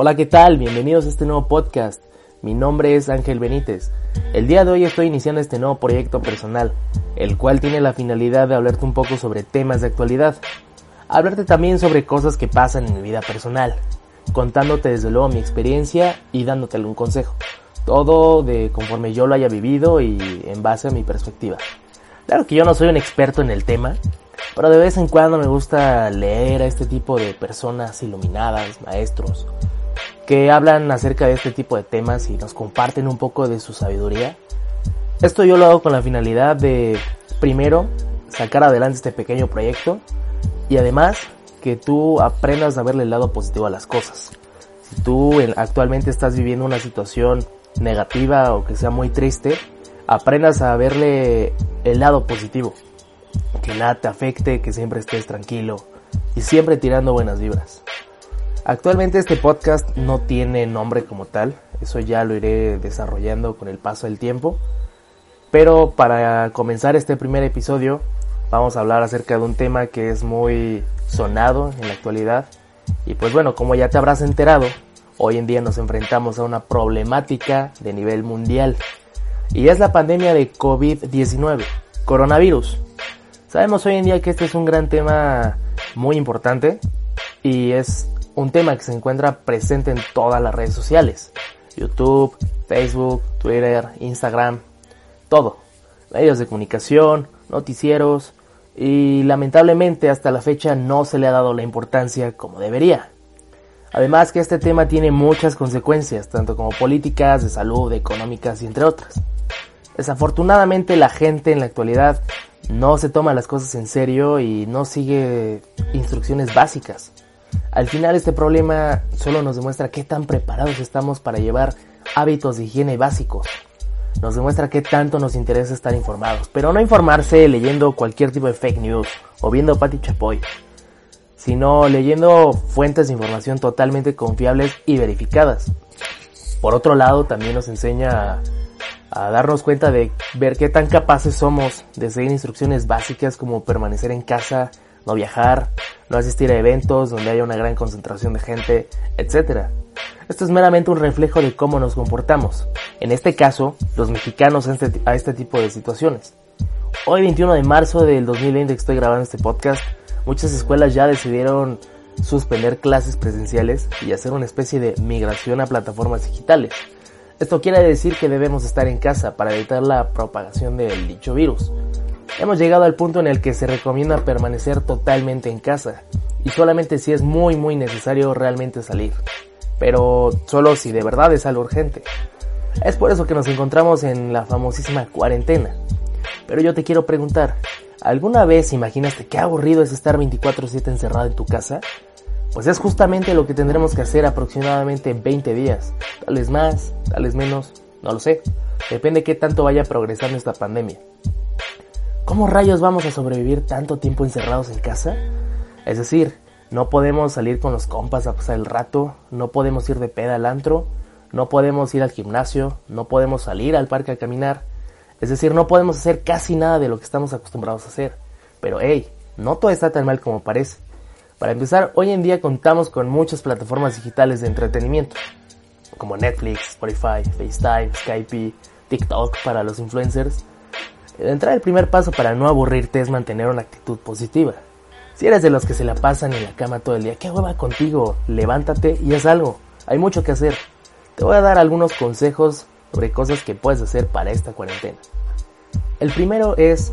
Hola, ¿qué tal? Bienvenidos a este nuevo podcast. Mi nombre es Ángel Benítez. El día de hoy estoy iniciando este nuevo proyecto personal, el cual tiene la finalidad de hablarte un poco sobre temas de actualidad. Hablarte también sobre cosas que pasan en mi vida personal, contándote desde luego mi experiencia y dándote algún consejo. Todo de conforme yo lo haya vivido y en base a mi perspectiva. Claro que yo no soy un experto en el tema, pero de vez en cuando me gusta leer a este tipo de personas iluminadas, maestros, que hablan acerca de este tipo de temas y nos comparten un poco de su sabiduría. Esto yo lo hago con la finalidad de, primero, sacar adelante este pequeño proyecto y además que tú aprendas a verle el lado positivo a las cosas. Si tú actualmente estás viviendo una situación negativa o que sea muy triste, aprendas a verle el lado positivo. Que nada te afecte, que siempre estés tranquilo y siempre tirando buenas vibras. Actualmente este podcast no tiene nombre como tal, eso ya lo iré desarrollando con el paso del tiempo. Pero para comenzar este primer episodio vamos a hablar acerca de un tema que es muy sonado en la actualidad. Y pues bueno, como ya te habrás enterado, hoy en día nos enfrentamos a una problemática de nivel mundial. Y es la pandemia de COVID-19, coronavirus. Sabemos hoy en día que este es un gran tema muy importante y es un tema que se encuentra presente en todas las redes sociales. YouTube, Facebook, Twitter, Instagram, todo. Medios de comunicación, noticieros y lamentablemente hasta la fecha no se le ha dado la importancia como debería. Además que este tema tiene muchas consecuencias, tanto como políticas, de salud, económicas y entre otras. Desafortunadamente la gente en la actualidad no se toma las cosas en serio y no sigue instrucciones básicas. Al final este problema solo nos demuestra qué tan preparados estamos para llevar hábitos de higiene básicos. Nos demuestra qué tanto nos interesa estar informados, pero no informarse leyendo cualquier tipo de fake news o viendo Pati Chapoy, sino leyendo fuentes de información totalmente confiables y verificadas. Por otro lado, también nos enseña a, a darnos cuenta de ver qué tan capaces somos de seguir instrucciones básicas como permanecer en casa, no viajar, no asistir a eventos donde haya una gran concentración de gente, etc. Esto es meramente un reflejo de cómo nos comportamos, en este caso, los mexicanos a este, a este tipo de situaciones. Hoy 21 de marzo del 2020 que estoy grabando este podcast, muchas escuelas ya decidieron suspender clases presenciales y hacer una especie de migración a plataformas digitales. Esto quiere decir que debemos estar en casa para evitar la propagación del dicho virus. Hemos llegado al punto en el que se recomienda permanecer totalmente en casa y solamente si es muy muy necesario realmente salir, pero solo si de verdad es algo urgente. Es por eso que nos encontramos en la famosísima cuarentena. Pero yo te quiero preguntar, ¿alguna vez imaginaste qué aburrido es estar 24/7 encerrado en tu casa? Pues es justamente lo que tendremos que hacer aproximadamente 20 días, tal vez más, tal vez menos, no lo sé, depende de qué tanto vaya progresando esta pandemia. ¿Cómo rayos vamos a sobrevivir tanto tiempo encerrados en casa? Es decir, no podemos salir con los compas a pasar el rato, no podemos ir de peda al antro, no podemos ir al gimnasio, no podemos salir al parque a caminar. Es decir, no podemos hacer casi nada de lo que estamos acostumbrados a hacer. Pero hey, no todo está tan mal como parece. Para empezar, hoy en día contamos con muchas plataformas digitales de entretenimiento, como Netflix, Spotify, FaceTime, Skype, TikTok para los influencers, de entrada el primer paso para no aburrirte es mantener una actitud positiva. Si eres de los que se la pasan en la cama todo el día, qué hueva contigo, levántate y haz algo. Hay mucho que hacer. Te voy a dar algunos consejos sobre cosas que puedes hacer para esta cuarentena. El primero es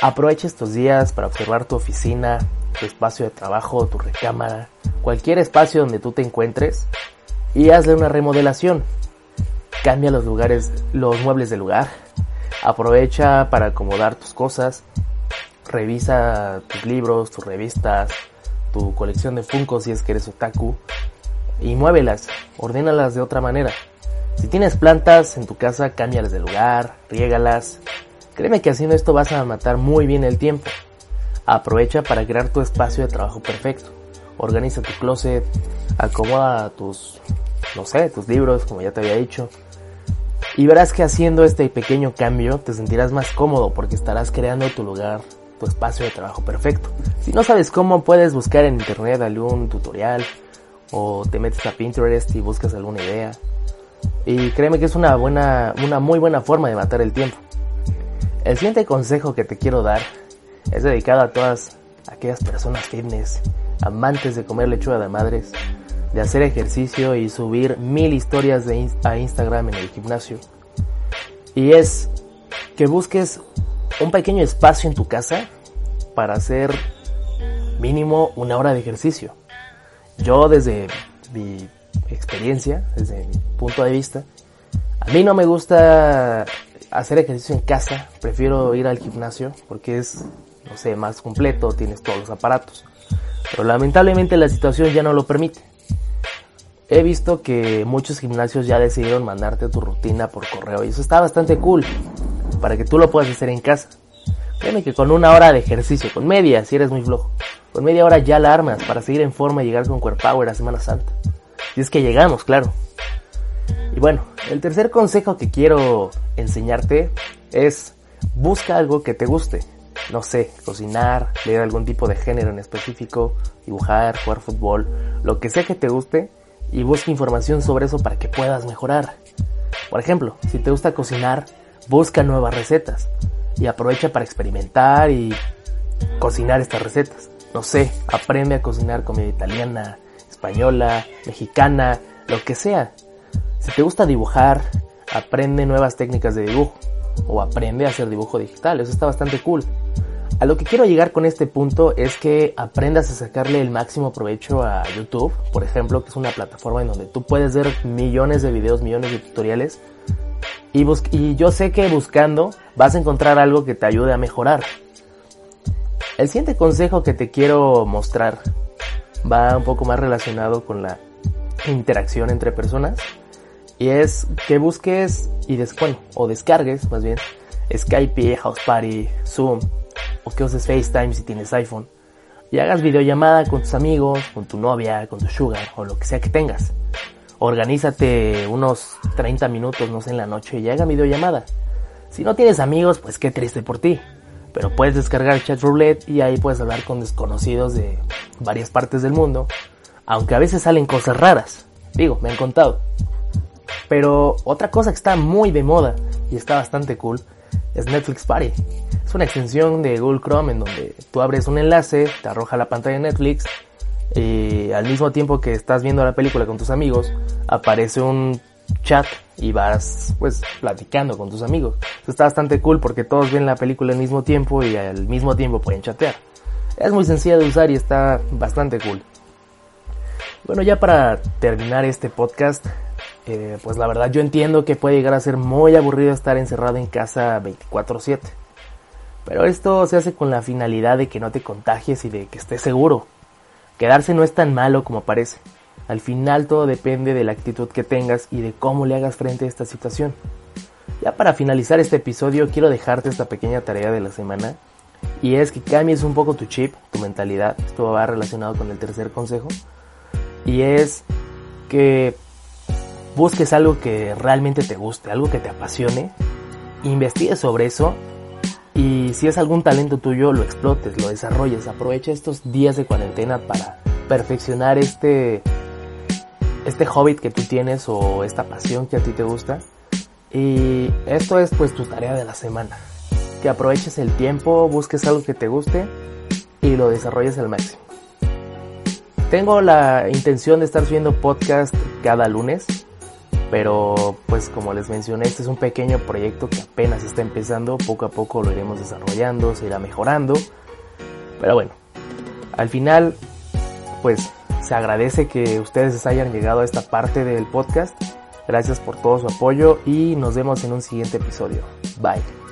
aprovecha estos días para observar tu oficina, tu espacio de trabajo, tu recámara, cualquier espacio donde tú te encuentres y hazle una remodelación. Cambia los lugares, los muebles del lugar, Aprovecha para acomodar tus cosas. Revisa tus libros, tus revistas, tu colección de Funko si es que eres otaku. Y muévelas, ordénalas de otra manera. Si tienes plantas en tu casa, cámbialas de lugar, riégalas. Créeme que haciendo esto vas a matar muy bien el tiempo. Aprovecha para crear tu espacio de trabajo perfecto. Organiza tu closet, acomoda tus, no sé, tus libros, como ya te había dicho. Y verás que haciendo este pequeño cambio te sentirás más cómodo porque estarás creando tu lugar, tu espacio de trabajo perfecto. Si no sabes cómo, puedes buscar en internet algún tutorial o te metes a Pinterest y buscas alguna idea. Y créeme que es una buena, una muy buena forma de matar el tiempo. El siguiente consejo que te quiero dar es dedicado a todas aquellas personas fitness, amantes de comer lechuga de madres, de hacer ejercicio y subir mil historias de a Instagram en el gimnasio. Y es que busques un pequeño espacio en tu casa para hacer mínimo una hora de ejercicio. Yo desde mi experiencia, desde mi punto de vista, a mí no me gusta hacer ejercicio en casa, prefiero ir al gimnasio porque es, no sé, más completo, tienes todos los aparatos. Pero lamentablemente la situación ya no lo permite. He visto que muchos gimnasios ya decidieron mandarte tu rutina por correo y eso está bastante cool para que tú lo puedas hacer en casa. Créeme que con una hora de ejercicio, con media, si eres muy flojo, con media hora ya la armas para seguir en forma y llegar con Core Power a Semana Santa. Si es que llegamos, claro. Y bueno, el tercer consejo que quiero enseñarte es busca algo que te guste. No sé, cocinar, leer algún tipo de género en específico, dibujar, jugar fútbol, lo que sea que te guste y busca información sobre eso para que puedas mejorar. Por ejemplo, si te gusta cocinar, busca nuevas recetas y aprovecha para experimentar y cocinar estas recetas. No sé, aprende a cocinar comida italiana, española, mexicana, lo que sea. Si te gusta dibujar, aprende nuevas técnicas de dibujo o aprende a hacer dibujo digital, eso está bastante cool. A lo que quiero llegar con este punto es que aprendas a sacarle el máximo provecho a YouTube, por ejemplo, que es una plataforma en donde tú puedes ver millones de videos, millones de tutoriales y, yo sé que buscando vas a encontrar algo que te ayude a mejorar. El siguiente consejo que te quiero mostrar va un poco más relacionado con la interacción entre personas y es que busques y des, o descargues más bien Skype, House Party, Zoom o que uses FaceTime si tienes iPhone y hagas videollamada con tus amigos, con tu novia, con tu sugar o lo que sea que tengas organízate unos 30 minutos, no sé, en la noche y haga videollamada. Si no tienes amigos, pues qué triste por ti. Pero puedes descargar Chat Roulette y ahí puedes hablar con desconocidos de varias partes del mundo. Aunque a veces salen cosas raras. Digo, me han contado. Pero otra cosa que está muy de moda y está bastante cool es Netflix Party. Es una extensión de Google Chrome en donde tú abres un enlace, te arroja la pantalla de Netflix y al mismo tiempo que estás viendo la película con tus amigos, aparece un chat y vas pues platicando con tus amigos. está bastante cool porque todos ven la película al mismo tiempo y al mismo tiempo pueden chatear. Es muy sencilla de usar y está bastante cool. Bueno, ya para terminar este podcast, eh, pues la verdad yo entiendo que puede llegar a ser muy aburrido estar encerrado en casa 24/7. Pero esto se hace con la finalidad de que no te contagies y de que estés seguro. Quedarse no es tan malo como parece. Al final todo depende de la actitud que tengas y de cómo le hagas frente a esta situación. Ya para finalizar este episodio quiero dejarte esta pequeña tarea de la semana y es que cambies un poco tu chip, tu mentalidad. Esto va relacionado con el tercer consejo y es que busques algo que realmente te guste, algo que te apasione, investigues sobre eso y si es algún talento tuyo, lo explotes, lo desarrolles. Aprovecha estos días de cuarentena para perfeccionar este, este hobbit que tú tienes o esta pasión que a ti te gusta. Y esto es pues tu tarea de la semana. Que aproveches el tiempo, busques algo que te guste y lo desarrolles al máximo. Tengo la intención de estar subiendo podcast cada lunes pero pues como les mencioné, este es un pequeño proyecto que apenas está empezando, poco a poco lo iremos desarrollando, se irá mejorando. Pero bueno, al final pues se agradece que ustedes hayan llegado a esta parte del podcast. Gracias por todo su apoyo y nos vemos en un siguiente episodio. Bye.